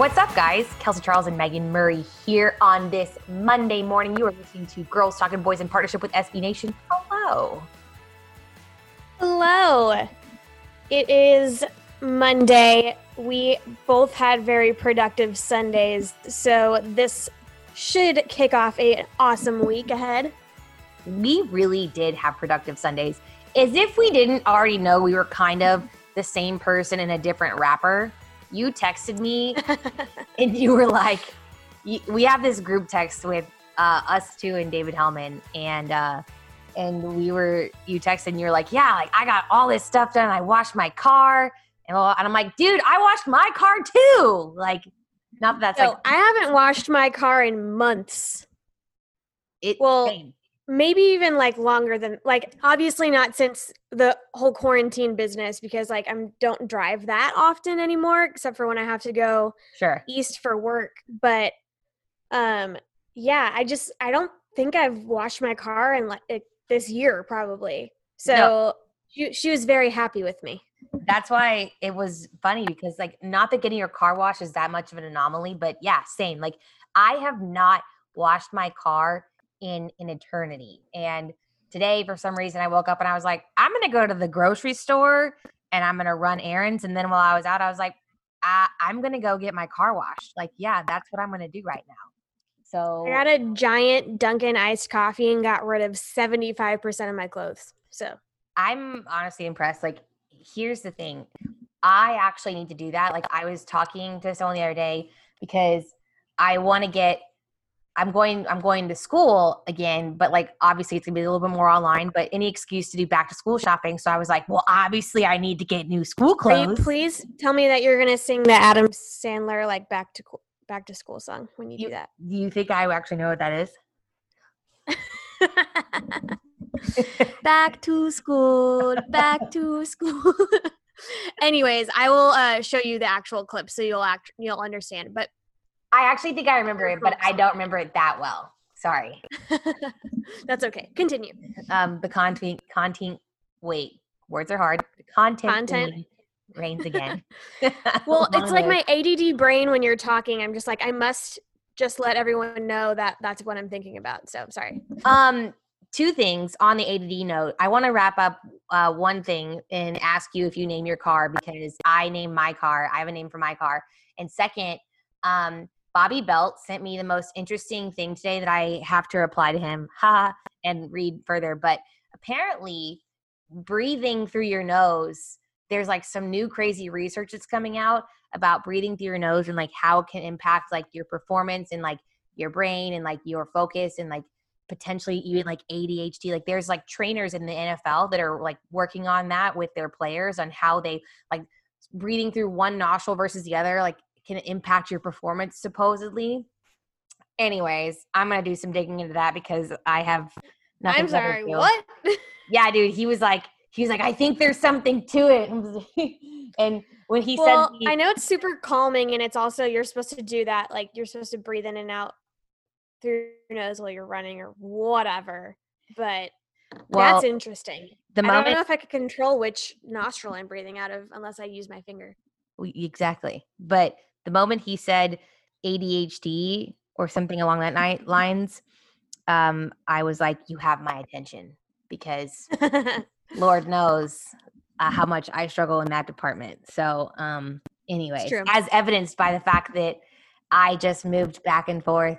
What's up, guys? Kelsey Charles and Megan Murray here on this Monday morning. You are listening to Girls Talking Boys in partnership with SB Nation. Hello. Hello. It is Monday. We both had very productive Sundays, so this should kick off an awesome week ahead. We really did have productive Sundays. As if we didn't already know we were kind of the same person in a different wrapper you texted me and you were like, we have this group text with uh, us two and David Helman, and uh, and we were you texted and you're like, yeah, like I got all this stuff done. I washed my car, and, and I'm like, dude, I washed my car too. Like, not that that's no, like I haven't washed my car in months. It well, same maybe even like longer than like obviously not since the whole quarantine business because like I'm don't drive that often anymore except for when I have to go sure. east for work but um yeah I just I don't think I've washed my car in like it, this year probably. So no. she, she was very happy with me. That's why it was funny because like not that getting your car washed is that much of an anomaly but yeah same like I have not washed my car in an eternity. And today, for some reason, I woke up and I was like, I'm going to go to the grocery store and I'm going to run errands. And then while I was out, I was like, I- I'm going to go get my car washed. Like, yeah, that's what I'm going to do right now. So I got a giant Dunkin' iced coffee and got rid of 75% of my clothes. So I'm honestly impressed. Like, here's the thing I actually need to do that. Like, I was talking to someone the other day because I want to get I'm going I'm going to school again, but like obviously it's gonna be a little bit more online, but any excuse to do back to school shopping. So I was like, well, obviously I need to get new school clothes. please tell me that you're gonna sing the Adam Sandler like back to back to school song when you, you do that. Do you think I actually know what that is? back to school, back to school. Anyways, I will uh, show you the actual clip so you'll act you'll understand. But I actually think I remember it, but I don't remember it that well. Sorry. That's okay. Continue. Um, the content, content. Wait, words are hard. The content, content. reigns again. well, it's like my ADD brain when you're talking. I'm just like, I must just let everyone know that that's what I'm thinking about. So sorry. Um, two things on the ADD note. I want to wrap up uh, one thing and ask you if you name your car because I name my car. I have a name for my car. And second, um, Bobby Belt sent me the most interesting thing today that I have to reply to him, ha, and read further. But apparently, breathing through your nose, there's like some new crazy research that's coming out about breathing through your nose and like how it can impact like your performance and like your brain and like your focus and like potentially even like ADHD. Like there's like trainers in the NFL that are like working on that with their players on how they like breathing through one nostril versus the other like can impact your performance supposedly. Anyways, I'm gonna do some digging into that because I have nothing. I'm sorry, what? yeah, dude. He was like, he was like, I think there's something to it. and when he well, said, he, I know it's super calming, and it's also you're supposed to do that. Like you're supposed to breathe in and out through your nose while you're running or whatever. But well, that's interesting. The moment, I don't know if I could control which nostril I'm breathing out of unless I use my finger. Exactly. But the moment he said ADHD or something along that night lines, um, I was like, "You have my attention," because Lord knows uh, how much I struggle in that department. So, um, anyway, as evidenced by the fact that I just moved back and forth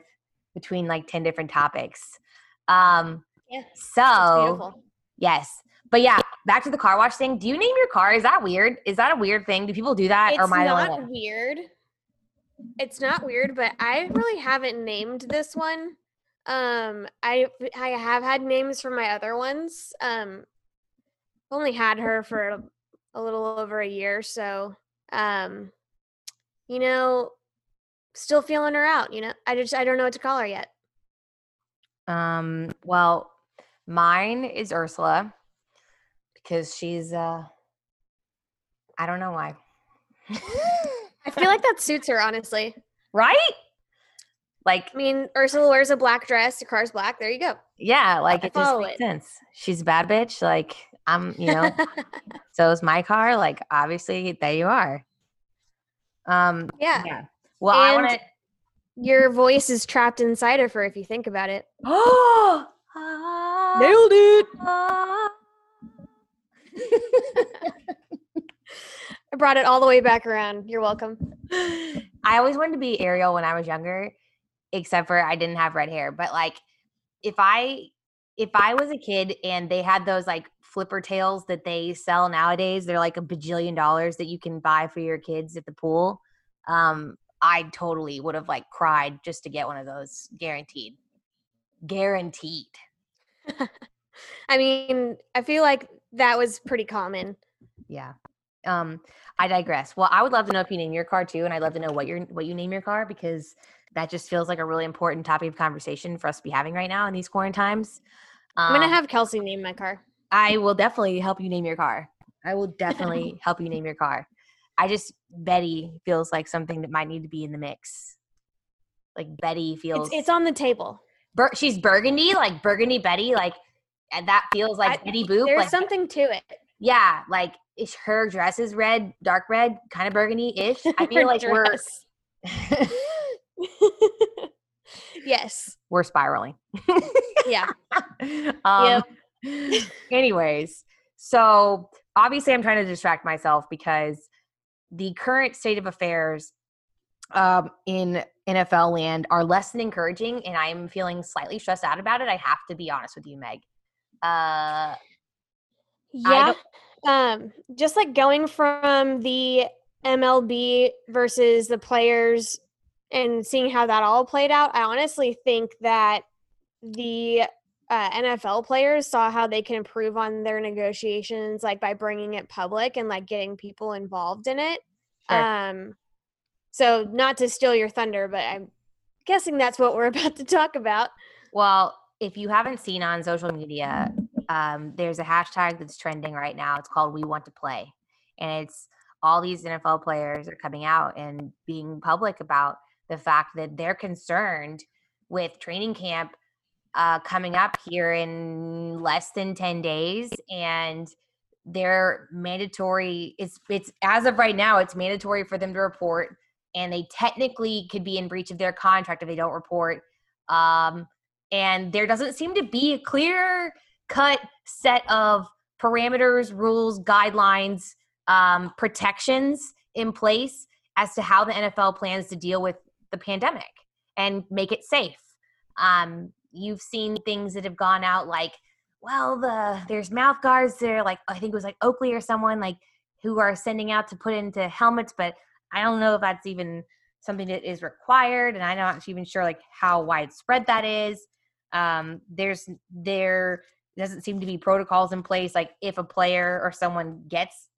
between like ten different topics. Um, Yeah. So yes. But yeah, back to the car wash thing. Do you name your car? Is that weird? Is that a weird thing? Do people do that? It's or am I not weird. It's not weird, but I really haven't named this one. Um, I I have had names for my other ones. Um, only had her for a, a little over a year, so um, you know, still feeling her out. You know, I just I don't know what to call her yet. Um. Well, mine is Ursula because she's uh. I don't know why. I feel like that suits her, honestly. Right? Like, I mean, Ursula wears a black dress. Your car's black. There you go. Yeah, like it just makes it. sense. She's a bad bitch. Like I'm, you know. so is my car. Like obviously, there you are. Um. Yeah. Yeah. Well, and I want to. Your voice is trapped inside of her if you think about it. Oh, nailed it. I brought it all the way back around. You're welcome. I always wanted to be Ariel when I was younger, except for I didn't have red hair. But like, if I if I was a kid and they had those like flipper tails that they sell nowadays, they're like a bajillion dollars that you can buy for your kids at the pool. Um, I totally would have like cried just to get one of those, guaranteed. Guaranteed. I mean, I feel like that was pretty common. Yeah. Um, I digress. Well, I would love to know if you name your car too, and I'd love to know what your what you name your car because that just feels like a really important topic of conversation for us to be having right now in these quarantine times. Um, I'm gonna um have Kelsey name my car. I will definitely help you name your car. I will definitely help you name your car. I just Betty feels like something that might need to be in the mix. Like Betty feels it's, it's on the table. Bur- she's burgundy, like burgundy Betty, like and that feels like I, Betty Boop. There's like, something to it. Yeah, like her dress is red, dark red, kind of burgundy-ish. I feel like we're yes, we're spiraling. yeah. Um, yep. anyways, so obviously I'm trying to distract myself because the current state of affairs um, in NFL land are less than encouraging, and I'm feeling slightly stressed out about it. I have to be honest with you, Meg. Uh, yeah. Um, just like going from the MLB versus the players and seeing how that all played out, I honestly think that the uh, NFL players saw how they can improve on their negotiations, like by bringing it public and like getting people involved in it. Sure. Um, so not to steal your thunder, but I'm guessing that's what we're about to talk about. Well, if you haven't seen on social media, um, there's a hashtag that's trending right now. It's called We Want to Play. And it's all these NFL players are coming out and being public about the fact that they're concerned with training camp uh, coming up here in less than 10 days. And they're mandatory. It's, it's as of right now, it's mandatory for them to report. And they technically could be in breach of their contract if they don't report. Um, and there doesn't seem to be a clear cut set of parameters, rules, guidelines, um, protections in place as to how the NFL plans to deal with the pandemic and make it safe. Um, you've seen things that have gone out like, well, the there's mouth guards there, like I think it was like Oakley or someone like who are sending out to put into helmets, but I don't know if that's even something that is required, and I'm not even sure like how widespread that is. Um, there's there doesn't seem to be protocols in place like if a player or someone gets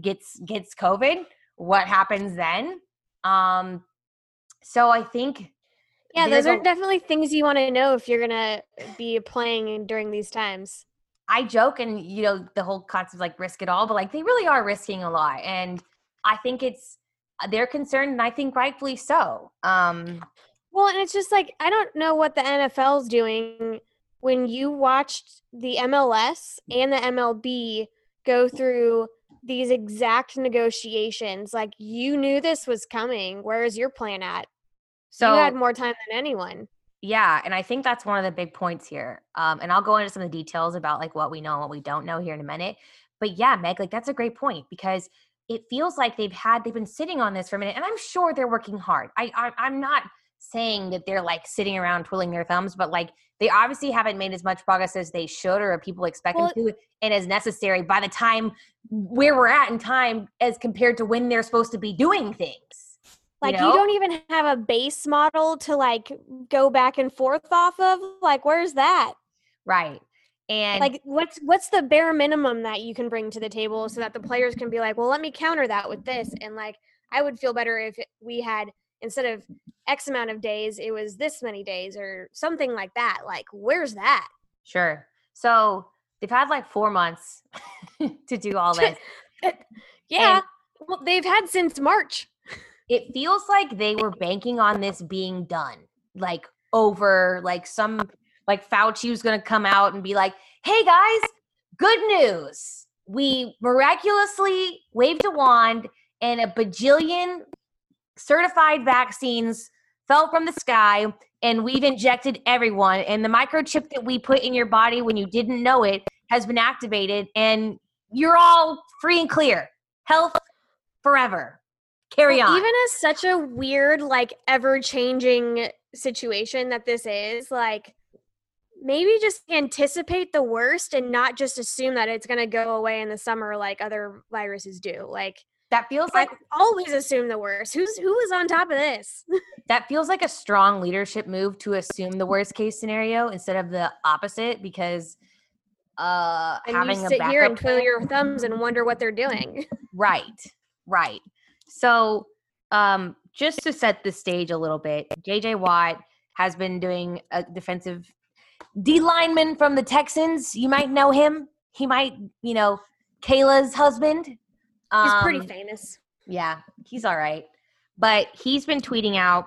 gets gets covid what happens then? Um so i think yeah those are a, definitely things you want to know if you're gonna be playing during these times. I joke and you know the whole concept of like risk it all but like they really are risking a lot and i think it's they're concerned and i think rightfully so um well and it's just like i don't know what the nfl's doing when you watched the MLS and the MLB go through these exact negotiations, like you knew this was coming. Where is your plan at? So you had more time than anyone. Yeah, and I think that's one of the big points here. Um, and I'll go into some of the details about like what we know and what we don't know here in a minute. But yeah, Meg, like that's a great point because it feels like they've had they've been sitting on this for a minute, and I'm sure they're working hard. I, I I'm not saying that they're like sitting around twiddling their thumbs, but like they obviously haven't made as much progress as they should or people expect well, them to and as necessary by the time where we're at in time as compared to when they're supposed to be doing things. Like you, know? you don't even have a base model to like go back and forth off of. Like where's that? Right. And like what's what's the bare minimum that you can bring to the table so that the players can be like, "Well, let me counter that with this." And like I would feel better if we had instead of X amount of days, it was this many days or something like that. Like, where's that? Sure. So they've had like four months to do all this. yeah. And well, they've had since March. It feels like they were banking on this being done, like over, like some, like Fauci was going to come out and be like, hey guys, good news. We miraculously waved a wand and a bajillion certified vaccines fell from the sky and we've injected everyone. And the microchip that we put in your body when you didn't know it has been activated and you're all free and clear. Health forever. Carry well, on. even as such a weird like ever changing situation that this is like maybe just anticipate the worst and not just assume that it's going to go away in the summer like other viruses do. Like that feels like I always assume the worst. Who's who is on top of this? that feels like a strong leadership move to assume the worst case scenario instead of the opposite because uh and having you sit a here and twiddle your thumbs and wonder what they're doing. right. Right. So um just to set the stage a little bit, JJ Watt has been doing a defensive D lineman from the Texans. You might know him. He might, you know, Kealia's husband. He's um, pretty famous. Yeah, he's all right. But he's been tweeting out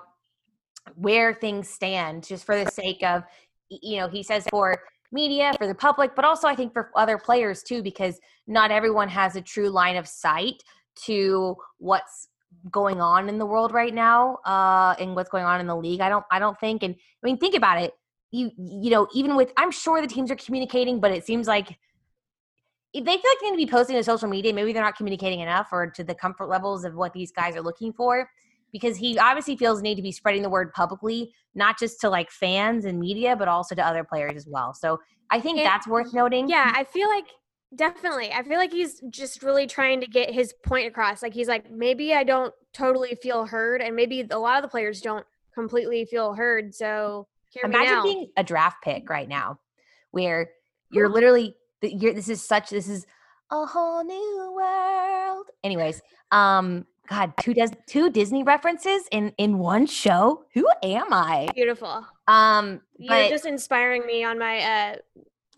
where things stand just for the sake of, you know, he says for media, for the public, but also I think for other players too, because not everyone has a true line of sight to what's going on in the world right now uh and what's going on in the league i don't i don't think and i mean think about it you you know even with i'm sure the teams are communicating but it seems like they feel like they need to be posting to social media, maybe they're not communicating enough or to the comfort levels of what these guys are looking for. Because he obviously feels the need to be spreading the word publicly, not just to like fans and media, but also to other players as well. So I think and, that's worth noting. Yeah, I feel like definitely. I feel like he's just really trying to get his point across. Like he's like, maybe I don't totally feel heard, and maybe a lot of the players don't completely feel heard. So imagine being a draft pick right now, where you're literally you're, this is such this is a whole new world. Anyways, um, God, two Des- two Disney references in in one show. Who am I? Beautiful. Um, you're just inspiring me on my uh,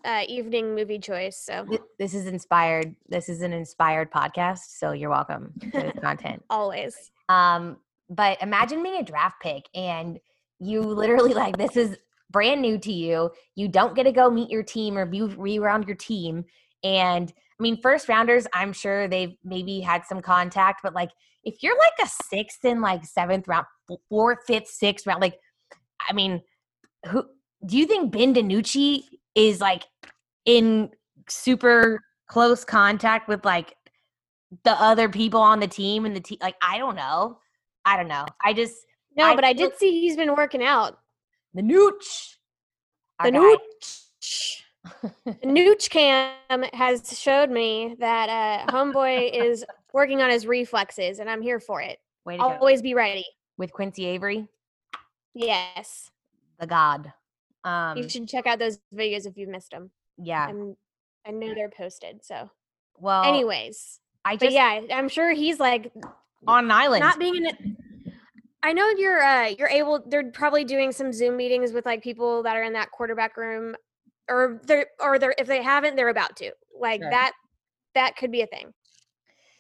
uh evening movie choice. So th- this is inspired. This is an inspired podcast. So you're welcome to this content always. Um, but imagine being a draft pick and you literally like this is brand new to you. You don't get to go meet your team or be re-around your team. And I mean, first rounders, I'm sure they've maybe had some contact, but like if you're like a sixth and like seventh round, fourth, fifth, sixth round, like, I mean, who do you think Ben DiNucci is like in super close contact with like the other people on the team and the team? Like, I don't know. I don't know. I just no, I but I did see he's been working out. The nooch. The nooch. the nooch cam has showed me that uh, homeboy is working on his reflexes, and I'm here for it. Way to Always go. be ready. With Quincy Avery? Yes. The God. Um, you should check out those videos if you've missed them. Yeah. I'm, I know they're posted. So, well, anyways, I just, but yeah, I'm sure he's like on an island, not being in it. I know you're uh you're able they're probably doing some Zoom meetings with like people that are in that quarterback room or they're or they're if they haven't they're about to. Like sure. that that could be a thing.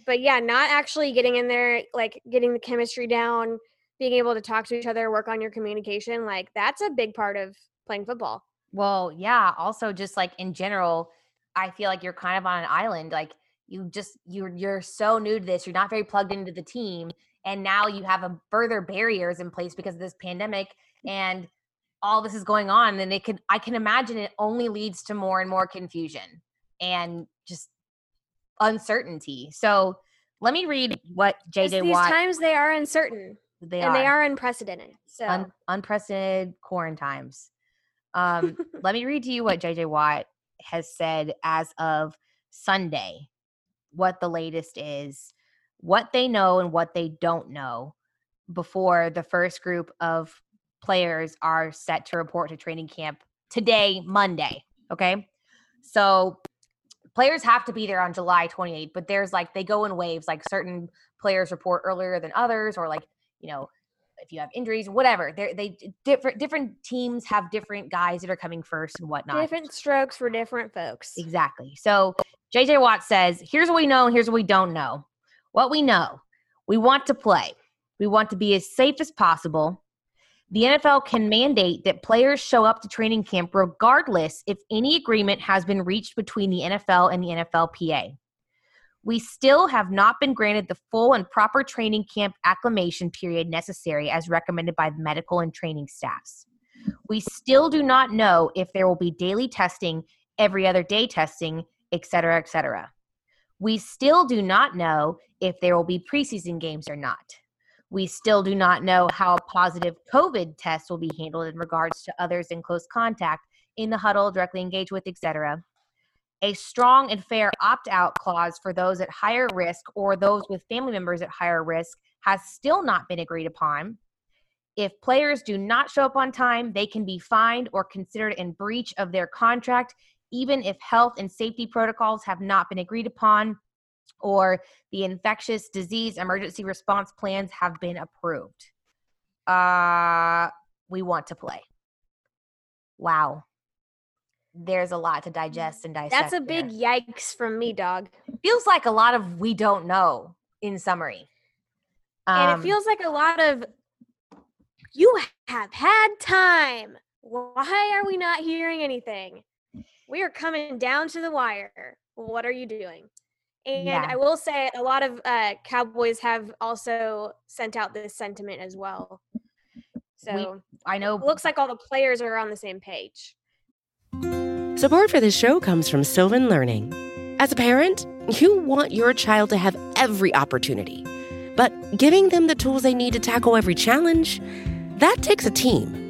But yeah, not actually getting in there like getting the chemistry down, being able to talk to each other, work on your communication, like that's a big part of playing football. Well, yeah, also just like in general, I feel like you're kind of on an island like you just you're you're so new to this, you're not very plugged into the team and now you have a further barriers in place because of this pandemic and all this is going on and it could i can imagine it only leads to more and more confusion and just uncertainty so let me read what jj these watt times they are uncertain They and are. they are unprecedented. So Un- unprecedented quarantines. Um, let me read to you what JJ Watt has said as of Sunday, what the latest is, what they know and what they don't know before the first group of players are set to report to training camp today, Monday. Okay. So players have to be there on July 28th, but there's like they go in waves, like certain players report earlier than others, or like, you know, if you have injuries, whatever. They're, they different different teams have different guys that are coming first and whatnot. different strokes for different folks. Exactly. So JJ Watt says, here's what we know and here's what we don't know. What we know, we want to play. We want to be as safe as possible. The NFL can mandate that players show up to training camp regardless if any agreement has been reached between the NFL and the NFLPA. We still have not been granted the full and proper training camp acclimation period necessary as recommended by the medical and training staffs. We still do not know if there will be daily testing, every other day testing, et cetera, et cetera. We still do not know if there will be preseason games or not. We still do not know how a positive COVID test will be handled in regards to others in close contact, in the huddle, directly engaged with, etc. A strong and fair opt out clause for those at higher risk or those with family members at higher risk has still not been agreed upon. If players do not show up on time, they can be fined or considered in breach of their contract, even if health and safety protocols have not been agreed upon or the infectious disease emergency response plans have been approved. Uh, we want to play. Wow. There's a lot to digest and dissect. That's a big there. yikes from me, dog. Feels like a lot of we don't know in summary. and Um, it feels like a lot of you have had time. Why are we not hearing anything? We are coming down to the wire. What are you doing? And Yeah. I will say a lot of uh, Cowboys have also sent out this sentiment as well. So I know it looks like all the players are on the same page. Support for this show comes from Sylvan Learning. As a parent, you want your child to have every opportunity, but giving them the tools they need to tackle every challenge, that takes a team.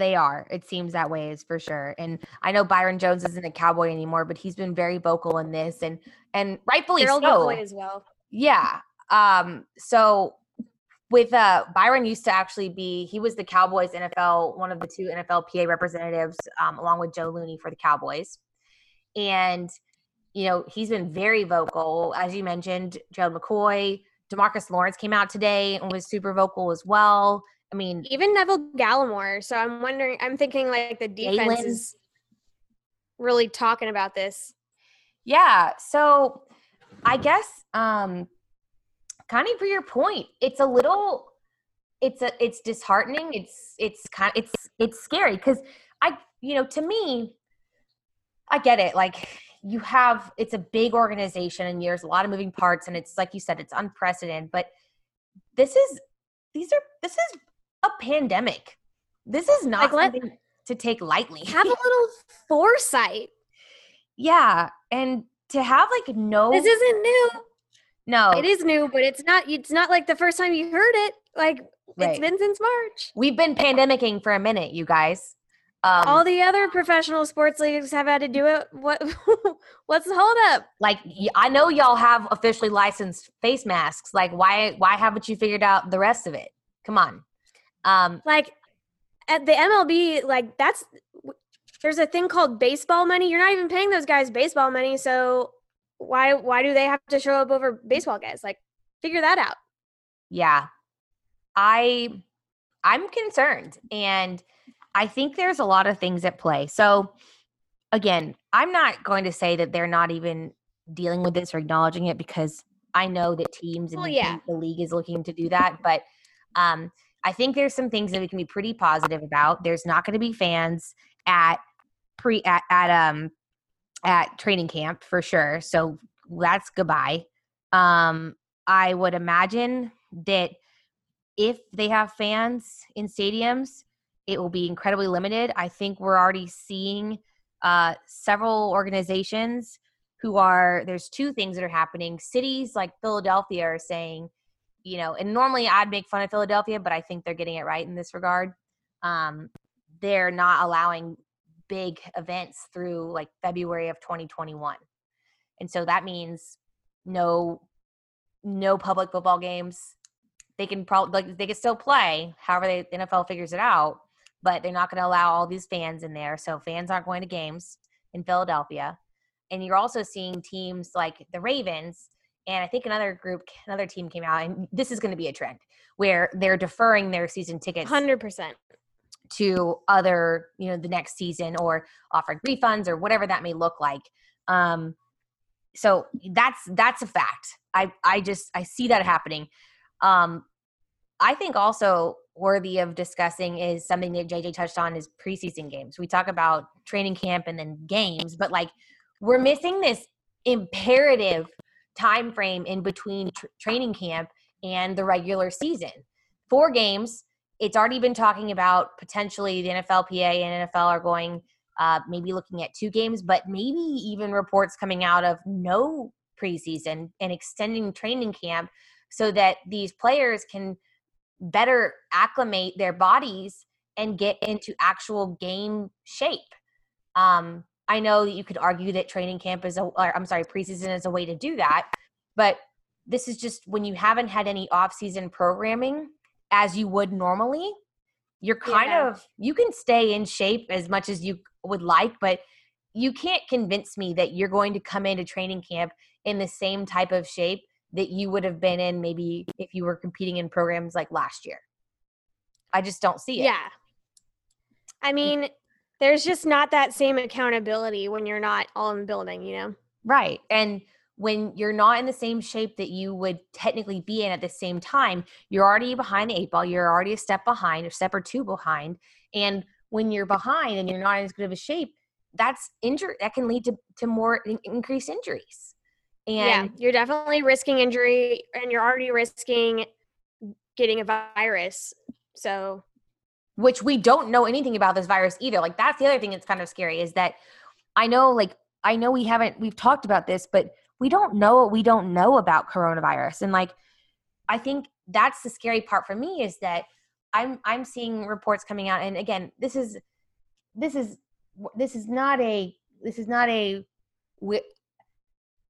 they are. It seems that way is for sure. And I know Byron Jones isn't a cowboy anymore, but he's been very vocal in this and and rightfully Gerald so. McCoy as well. Yeah. Um, so with uh Byron used to actually be he was the Cowboys NFL, one of the two NFLPA representatives, um, along with Joe Looney for the Cowboys. And you know, he's been very vocal. As you mentioned, Gerald McCoy, Demarcus Lawrence came out today and was super vocal as well. I mean, Even Neville Gallimore. So I'm wondering, I'm thinking like the defense is really talking about this. Yeah. So I guess um kind of for your point, it's a little it's a it's disheartening. It's it's kind it's it's scary because I you know, to me, I get it. Like you have it's a big organization and there's a lot of moving parts and it's like you said, it's unprecedented, but this is these are this is a pandemic. This is not Like, let- something to take lightly. Have a little foresight. yeah. And to have like no This isn't new. no It is new, but it's not. It's not like the first time you heard it. Like Right. it's been since March. We've been pandemicking for a minute, you guys. Um, All the other professional sports leagues have had to do it. What? What's the holdup? like I know y'all have officially licensed face masks. Like, why why haven't you figured out the rest of it? Come on. Um, like at the MLB, like that's there's a thing called baseball money. You're not even paying those guys baseball money, so why why do they have to show up over baseball guys? Like figure that out. Yeah. I I'm concerned and I think there's a lot of things at play. So again, I'm not going to say that they're not even dealing with this or acknowledging it because I know that teams and well, yeah. the league is looking to do that, but um I think there's some things that we can be pretty positive about. There's not going to be fans at pre at, at um at training camp for sure. So that's goodbye. Um I would imagine that if they have fans in stadiums, it will be incredibly limited. I think we're already seeing uh, several organizations who are there's two things that are happening. Cities like Philadelphia are saying, you know, and normally I'd make fun of Philadelphia, but I think they're getting it right in this regard. Um, they're not allowing big events through like February of 2021. And so that means no no public football games. They can probably like they can still play, however the NFL figures it out, but they're not going to allow all these fans in there. So fans aren't going to games in Philadelphia. And you're also seeing teams like the Ravens and I think another group, another team came out, and this is going to be a trend where they're deferring their season tickets, hundred percent, to other, you know, the next season or offering refunds or whatever that may look like. Um, so that's that's a fact. I I just I see that happening. Um, I think also worthy of discussing is something that JJ touched on is preseason games. We talk about training camp and then games, but like we're missing this imperative time frame in between tr- training camp and the regular season. Four games. It's already been talking about potentially the NFLPA and NFL are going uh, maybe looking at two games, but maybe even reports coming out of no preseason and extending training camp so that these players can better acclimate their bodies and get into actual game shape. Um, I know that you could argue that training camp is a, or, I'm sorry, preseason is a way to do that, but this is just when you haven't had any off-season programming as you would normally. You're kind yeah. of you can stay in shape as much as you would like, but you can't convince me that you're going to come into training camp in the same type of shape that you would have been in maybe if you were competing in programs like last year. I just don't see it. Yeah. I mean, there's just not that same accountability when you're not all in the building, you know? Right. And when you're not in the same shape that you would technically be in at the same time, you're already behind the eight ball. You're already a step behind, a step or two behind. And when you're behind and you're not in as good of a shape, that's injury that can lead to, to more in- increased injuries. And yeah, you're definitely risking injury and you're already risking getting a virus. So which we don't know anything about this virus either. Like that's the other thing that's kind of scary is that I know like I know we haven't we've talked about this, but we don't know what we don't know about coronavirus. And like I think that's the scary part for me is that I'm I'm seeing reports coming out and again, this is this is this is not a this is not a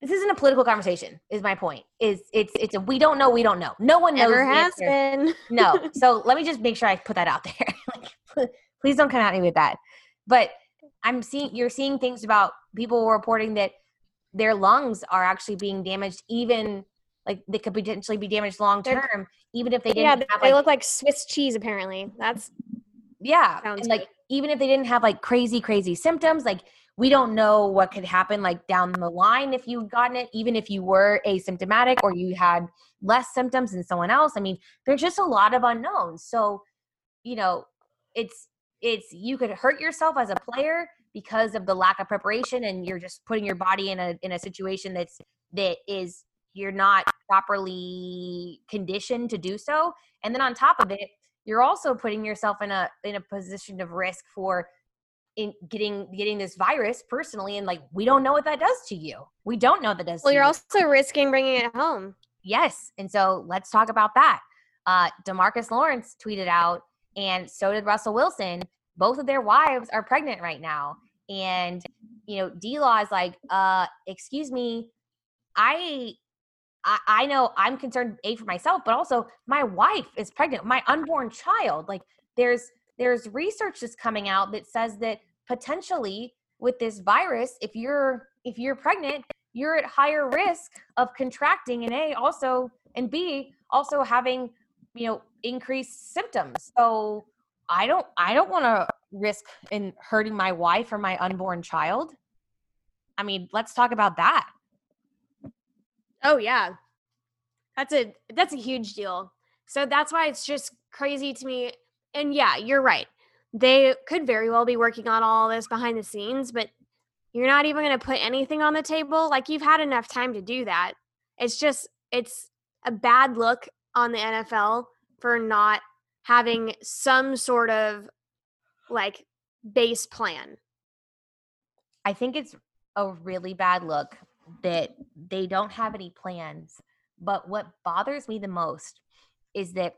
this isn't a political conversation is my point. Is it's it's a we don't know we don't know. No one knows Never has been. No. So let me just make sure i put that out there. Like, please don't come at me with that. But i'm seeing you're seeing things about people reporting that their lungs are actually being damaged even like they could potentially be damaged long term even if they didn't yeah have, they like, look like swiss cheese apparently. That's yeah. And like even if they didn't have like crazy crazy symptoms like we don't know what could happen like down the line if you've gotten it, even if you were asymptomatic or you had less symptoms than someone else. I mean, there's just a lot of unknowns. So, you know, it's it's you could hurt yourself as a player because of the lack of preparation and you're just putting your body in a in a situation that's that is you're not properly conditioned to do so. And then on top of it, you're also putting yourself in a in a position of risk for in getting getting this virus personally and like we don't know what that does to you we don't know that does well you're you. also risking bringing it home yes and so let's talk about that uh demarcus lawrence tweeted out and so did russell wilson both of their wives are pregnant right now and you know d law is like uh excuse me i I, I know I'm concerned a for myself, but also my wife is pregnant, my unborn child. Like there's there's research that's coming out that says that potentially with this virus, if you're if you're pregnant, you're at higher risk of contracting and a also and b also having you know increased symptoms. So I don't I don't want to risk in hurting my wife or my unborn child. I mean, let's talk about that. Oh yeah. That's a that's a huge deal. So that's why it's just crazy to me. And yeah, you're right. They could very well be working on all this behind the scenes, but you're not even going to put anything on the table. Like you've had enough time to do that. It's just it's a bad look on the NFL for not having some sort of like base plan. I think it's a really bad look that they don't have any plans. But what bothers me the most is that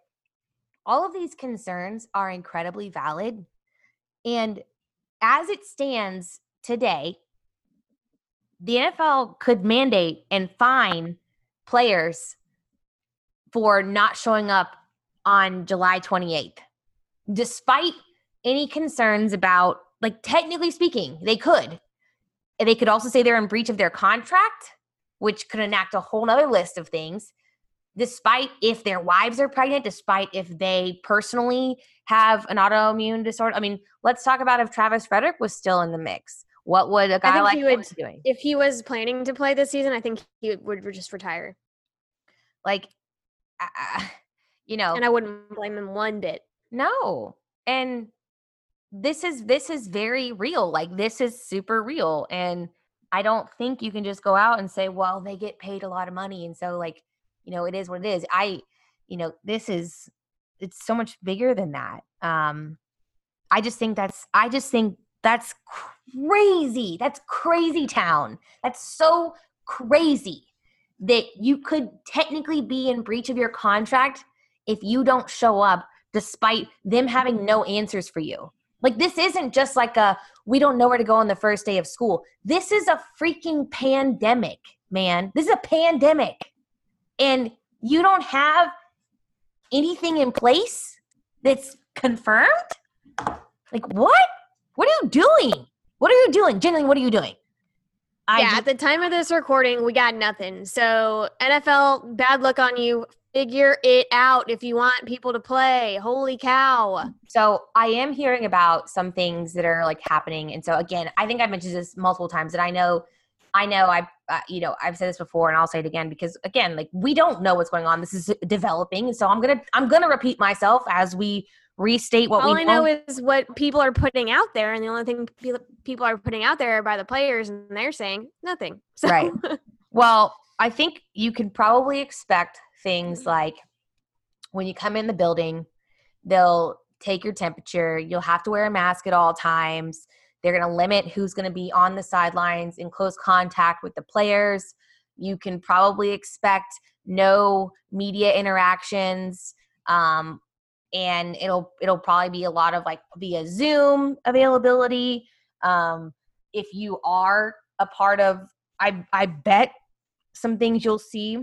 all of these concerns are incredibly valid. And as it stands today, the NFL could mandate and fine players for not showing up on July 28th, despite any concerns about, like, technically speaking, they could. They could also say they're in breach of their contract, which could enact a whole other list of things, despite if their wives are pregnant, despite if they personally have an autoimmune disorder. I mean, let's talk about if Travis Frederick was still in the mix. What would a guy like he would, be doing? If he was planning to play this season, I think he would just retire. Like, uh, you know, and I wouldn't blame him one bit. No, and this is this is very real. Like this is super real, and I don't think you can just go out and say, well, they get paid a lot of money, and so like, you know, it is what it is. I, you know, this is it's so much bigger than that. Um, I just think that's I just think that's crazy. That's crazy town. That's so crazy that you could technically be in breach of your contract if you don't show up despite them having no answers for you. Like this isn't just like a we don't know where to go on the first day of school. This is a freaking pandemic, man. This is a pandemic. And you don't have anything in place that's confirmed? Like what? What are you doing? What are you doing? Genuinely, what are you doing? I yeah, at the time of this recording, we got nothing. So NFL, bad luck on you. Figure it out if you want people to play. Holy cow. So I am hearing about some things that are like happening. And so again, I think I mentioned this multiple times that I know I know I, uh, you know, I've said this before, and I'll say it again because again, like we don't know what's going on. This is developing, so I'm gonna I'm gonna repeat myself as we restate what all I know is what people are putting out there, and the only thing people are putting out there by the players, and they're saying nothing. So. Right. Well, I think you can probably expect things mm-hmm. like when you come in the building, they'll take your temperature. You'll have to wear a mask at all times. They're going to limit who's going to be on the sidelines in close contact with the players. You can probably expect no media interactions. Um, and it'll it'll probably be a lot of like via Zoom availability. Um, if you are a part of, I I bet some things you'll see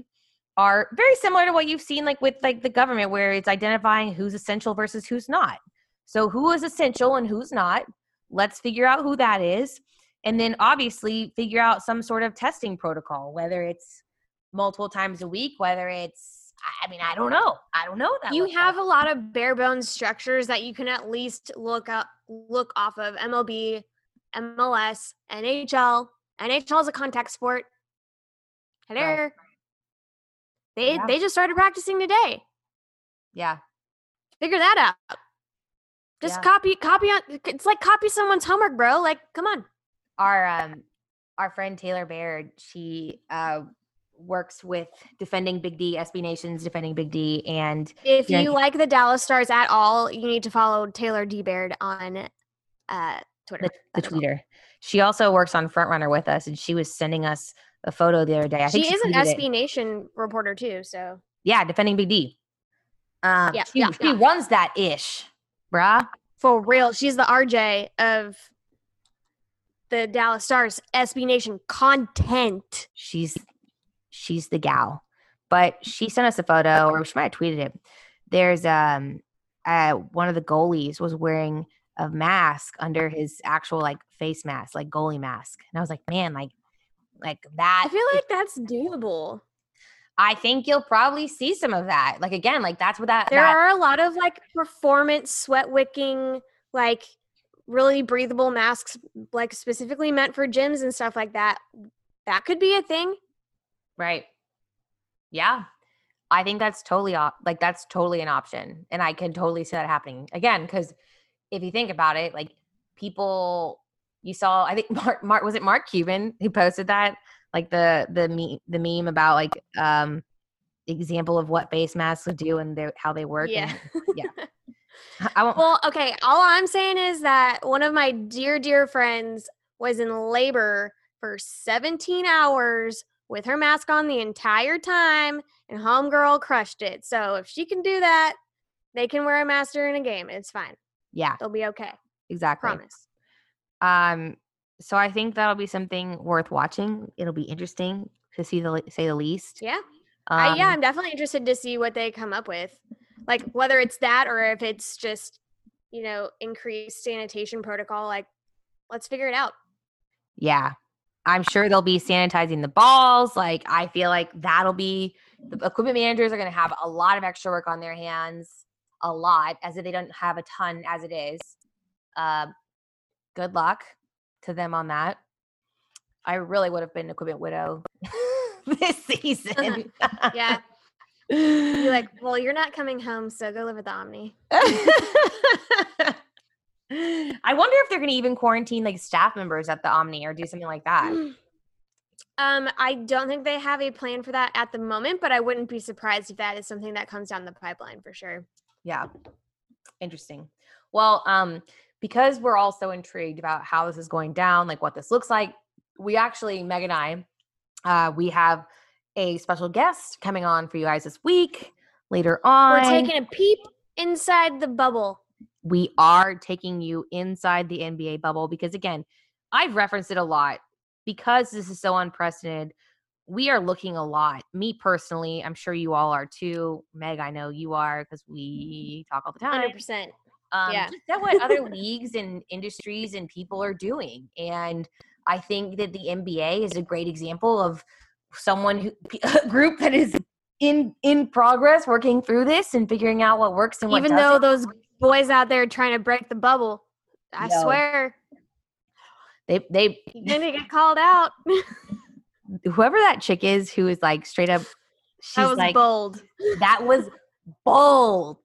are very similar to what you've seen like with like the government, where it's identifying who's essential versus who's not. So who is essential and who's not? Let's figure out who that is, and then obviously figure out some sort of testing protocol, whether it's multiple times a week, whether it's I mean, I don't know. I don't know that. You have like. a lot of bare bones structures that you can at least look up, look off of MLB, MLS, NHL. NHL is a contact sport. Hello. Right. They yeah. they just started practicing today. Yeah. Figure that out. Just yeah. copy copy on it's like copy someone's homework, bro. Like, come on. Our um our friend Taylor Baird, she uh works with defending Big D, SB Nation's defending Big D, and if you, know, like the Dallas Stars at all, you need to follow Taylor D Baird on uh, Twitter. The, the Twitter. She also works on Frontrunner with us, and she was sending us a photo the other day. I she is an SB it. Nation reporter too. So yeah, defending Big D. Um, yeah, she, yeah, she yeah. runs that ish, bruh. For real, she's the RJ of the Dallas Stars SB Nation content. She's she's the gal. but she sent us a photo, or she might have tweeted it. There's um, uh, one of the goalies was wearing a mask under his actual like face mask, like goalie mask, and I was like, man, like, like that. I feel like that's doable. I think you'll probably see some of that. Like again, like that's what that. There that, are a lot of like performance sweat wicking, like really breathable masks, like specifically meant for gyms and stuff like that. That could be a thing. Right. Yeah. I think that's totally op- like that's totally an option. And I can totally see that happening. Again, because if you think about it, like people you saw, I think Mark, Mark was it Mark Cuban who posted that? Like the the me the meme about like um example of what face masks would do and their, how they work. Yeah. And, yeah. I won't Well, okay. All I'm saying is that one of my dear, dear friends was in labor for 17 hours with her mask on the entire time, and Homegirl crushed it. So if she can do that, they can wear a mask during a game. It's fine. yeah, They'll be okay. exactly. Promise. Um, so I think that'll be something worth watching. It'll be interesting to see the say the least. Yeah. Um, I, yeah, I'm definitely interested to see what they come up with. Like whether it's that or if it's just, you know, increased sanitation protocol. Like, let's figure it out. yeah. I'm sure they'll be sanitizing the balls. Like I feel like that'll be the equipment managers are going to have a lot of extra work on their hands, a lot, as if they don't have a ton as it is. Uh, good luck to them on that. I really would have been equipment widow this season. Yeah. Be like, well, you're not coming home, so go live with the Omni. I wonder if they're going to even quarantine like staff members at the Omni or do something like that. Um, I don't think they have a plan for that at the moment, but I wouldn't be surprised if that is something that comes down the pipeline for sure. Yeah. Interesting. Well, um, because we're all so intrigued about how this is going down, like what this looks like, we actually, Meg and I, uh, we have a special guest coming on for you guys this week. Later on, We're taking a peep inside the bubble. we are taking you inside the NBA bubble because again, I've referenced it a lot because this is so unprecedented. We are looking a lot. Me personally, I'm sure you all are too. Meg, I know you are because we talk all the time. Hundred percent. Um, Yeah. just at what other leagues and industries and people are doing. And I think that the NBA is a great example of someone who a group that is in in progress working through this and figuring out what works and what Even though doesn't. those boys out there trying to break the bubble, I Yo. swear they they gonna get called out. whoever that chick is who is like straight up she's that was like bold. that was bold.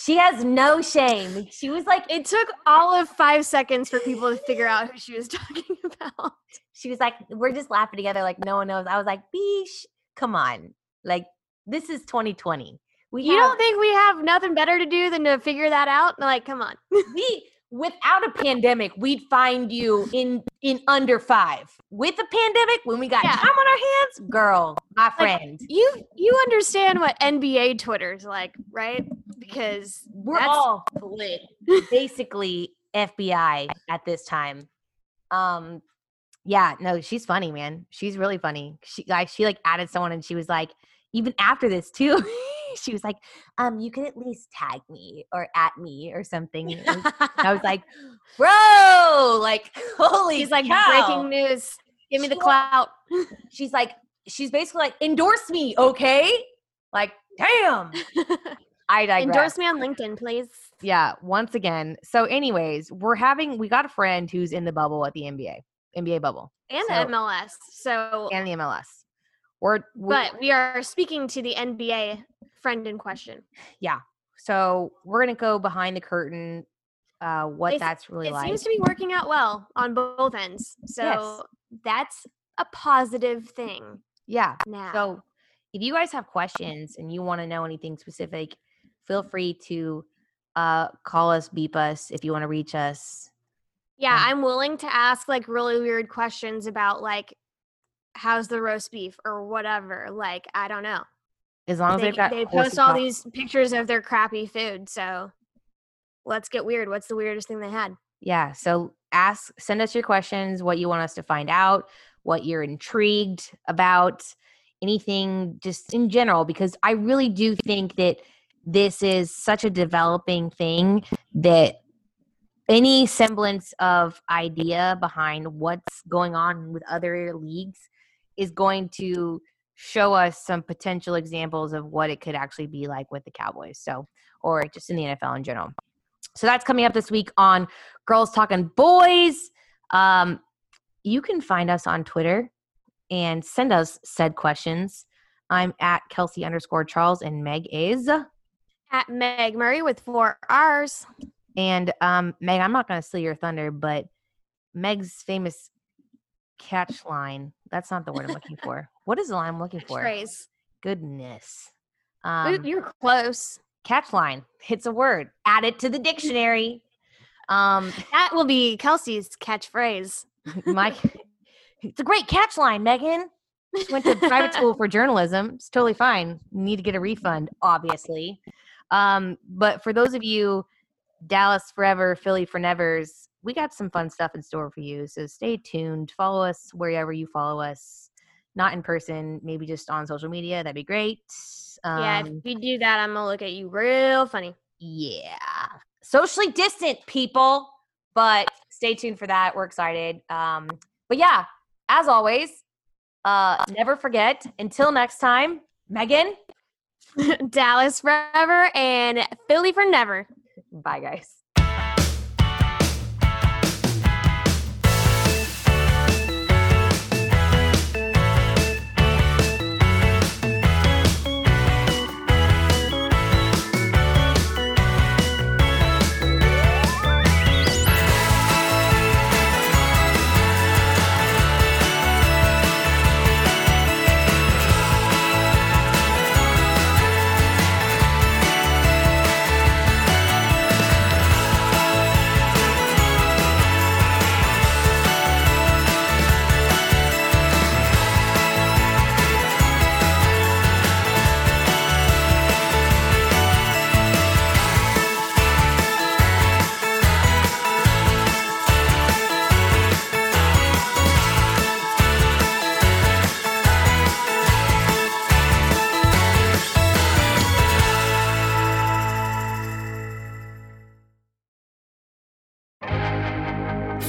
She has no shame. She was like It took all of five seconds for people to figure out who she was talking about. she was like, we're just laughing together like no one knows. I was like, Beesh, come on. Like, this is 2020. We You have, don't think we have nothing better to do than to figure that out? Like, come on. we without a pandemic, we'd find you in in under five. With a pandemic, when we got Yeah. time on our hands, girl, my friend, You you understand what NBA Twitter's like, right? Because we're all lit. basically FBI at this time. Um, yeah, no, she's funny, man. She's really funny. She like she like added someone, and she was like, even after this too, she was like, um, you can at least tag me or at me or something. I was like, bro, like holy, He's like cow." breaking news. Give me the clout. She's like, she's basically like, endorse me, okay? Like, damn. I digress. Endorse me on LinkedIn, please. yeah once again so anyways we're having we got a friend who's in the bubble at the nba nba bubble And So- the MLS. So and the mls but we are speaking to the NBA friend in question. Yeah. So we're gonna go behind the curtain uh what that's really it like It seems to be working out well on both ends. So that's a positive thing yeah now. so if you guys have questions and you want to know anything specific feel free to uh call us beep us if you want to reach us yeah, um, I'm willing to ask like really weird questions about like how's the roast beef or whatever. Like, I don't know. as long as They, they've got they post all these pictures of their crappy food. So let's get weird. What's the weirdest thing they had? Yeah. So ask, send us your questions, what you want us to find out, what you're intrigued about. anything just in general because I really do think that this is such a developing thing that any semblance of idea behind what's going on with other leagues is going to show us some potential examples of what it could actually be like with the Cowboys. So, or just in the NFL in general. So that's coming up this week on Girls Talking Boys. Um, you can find us on Twitter and send us said questions. I'm at Kelsey underscore Charles and Meg is at Meg Murray with four R's. And um, Meg, I'm not going to steal your thunder, but Meg's famous catch line. That's not the word I'm looking for. What is the line I'm looking for? Phrase. Goodness. Um, You're close. Catch line. It's a word. Add it to the dictionary. Um, that will be Kelsey's catchphrase. My, it's a great catch line, Megan. She went to private school for journalism. It's totally fine. Need to get a refund, obviously. Um, but for those of you Dallas forever, Philly for nevers. We got some fun stuff in store for you. So stay tuned. Follow us wherever you follow us. Not in person, maybe just on social media. That'd be great. Um, yeah, if um you do that, I'm gonna look at you real funny. Yeah. Socially distant people, but stay tuned for that. We're excited. Um, but yeah, as always, uh, never forget. Until next time, Megan. Dallas forever and Philly for never. Bye, guys.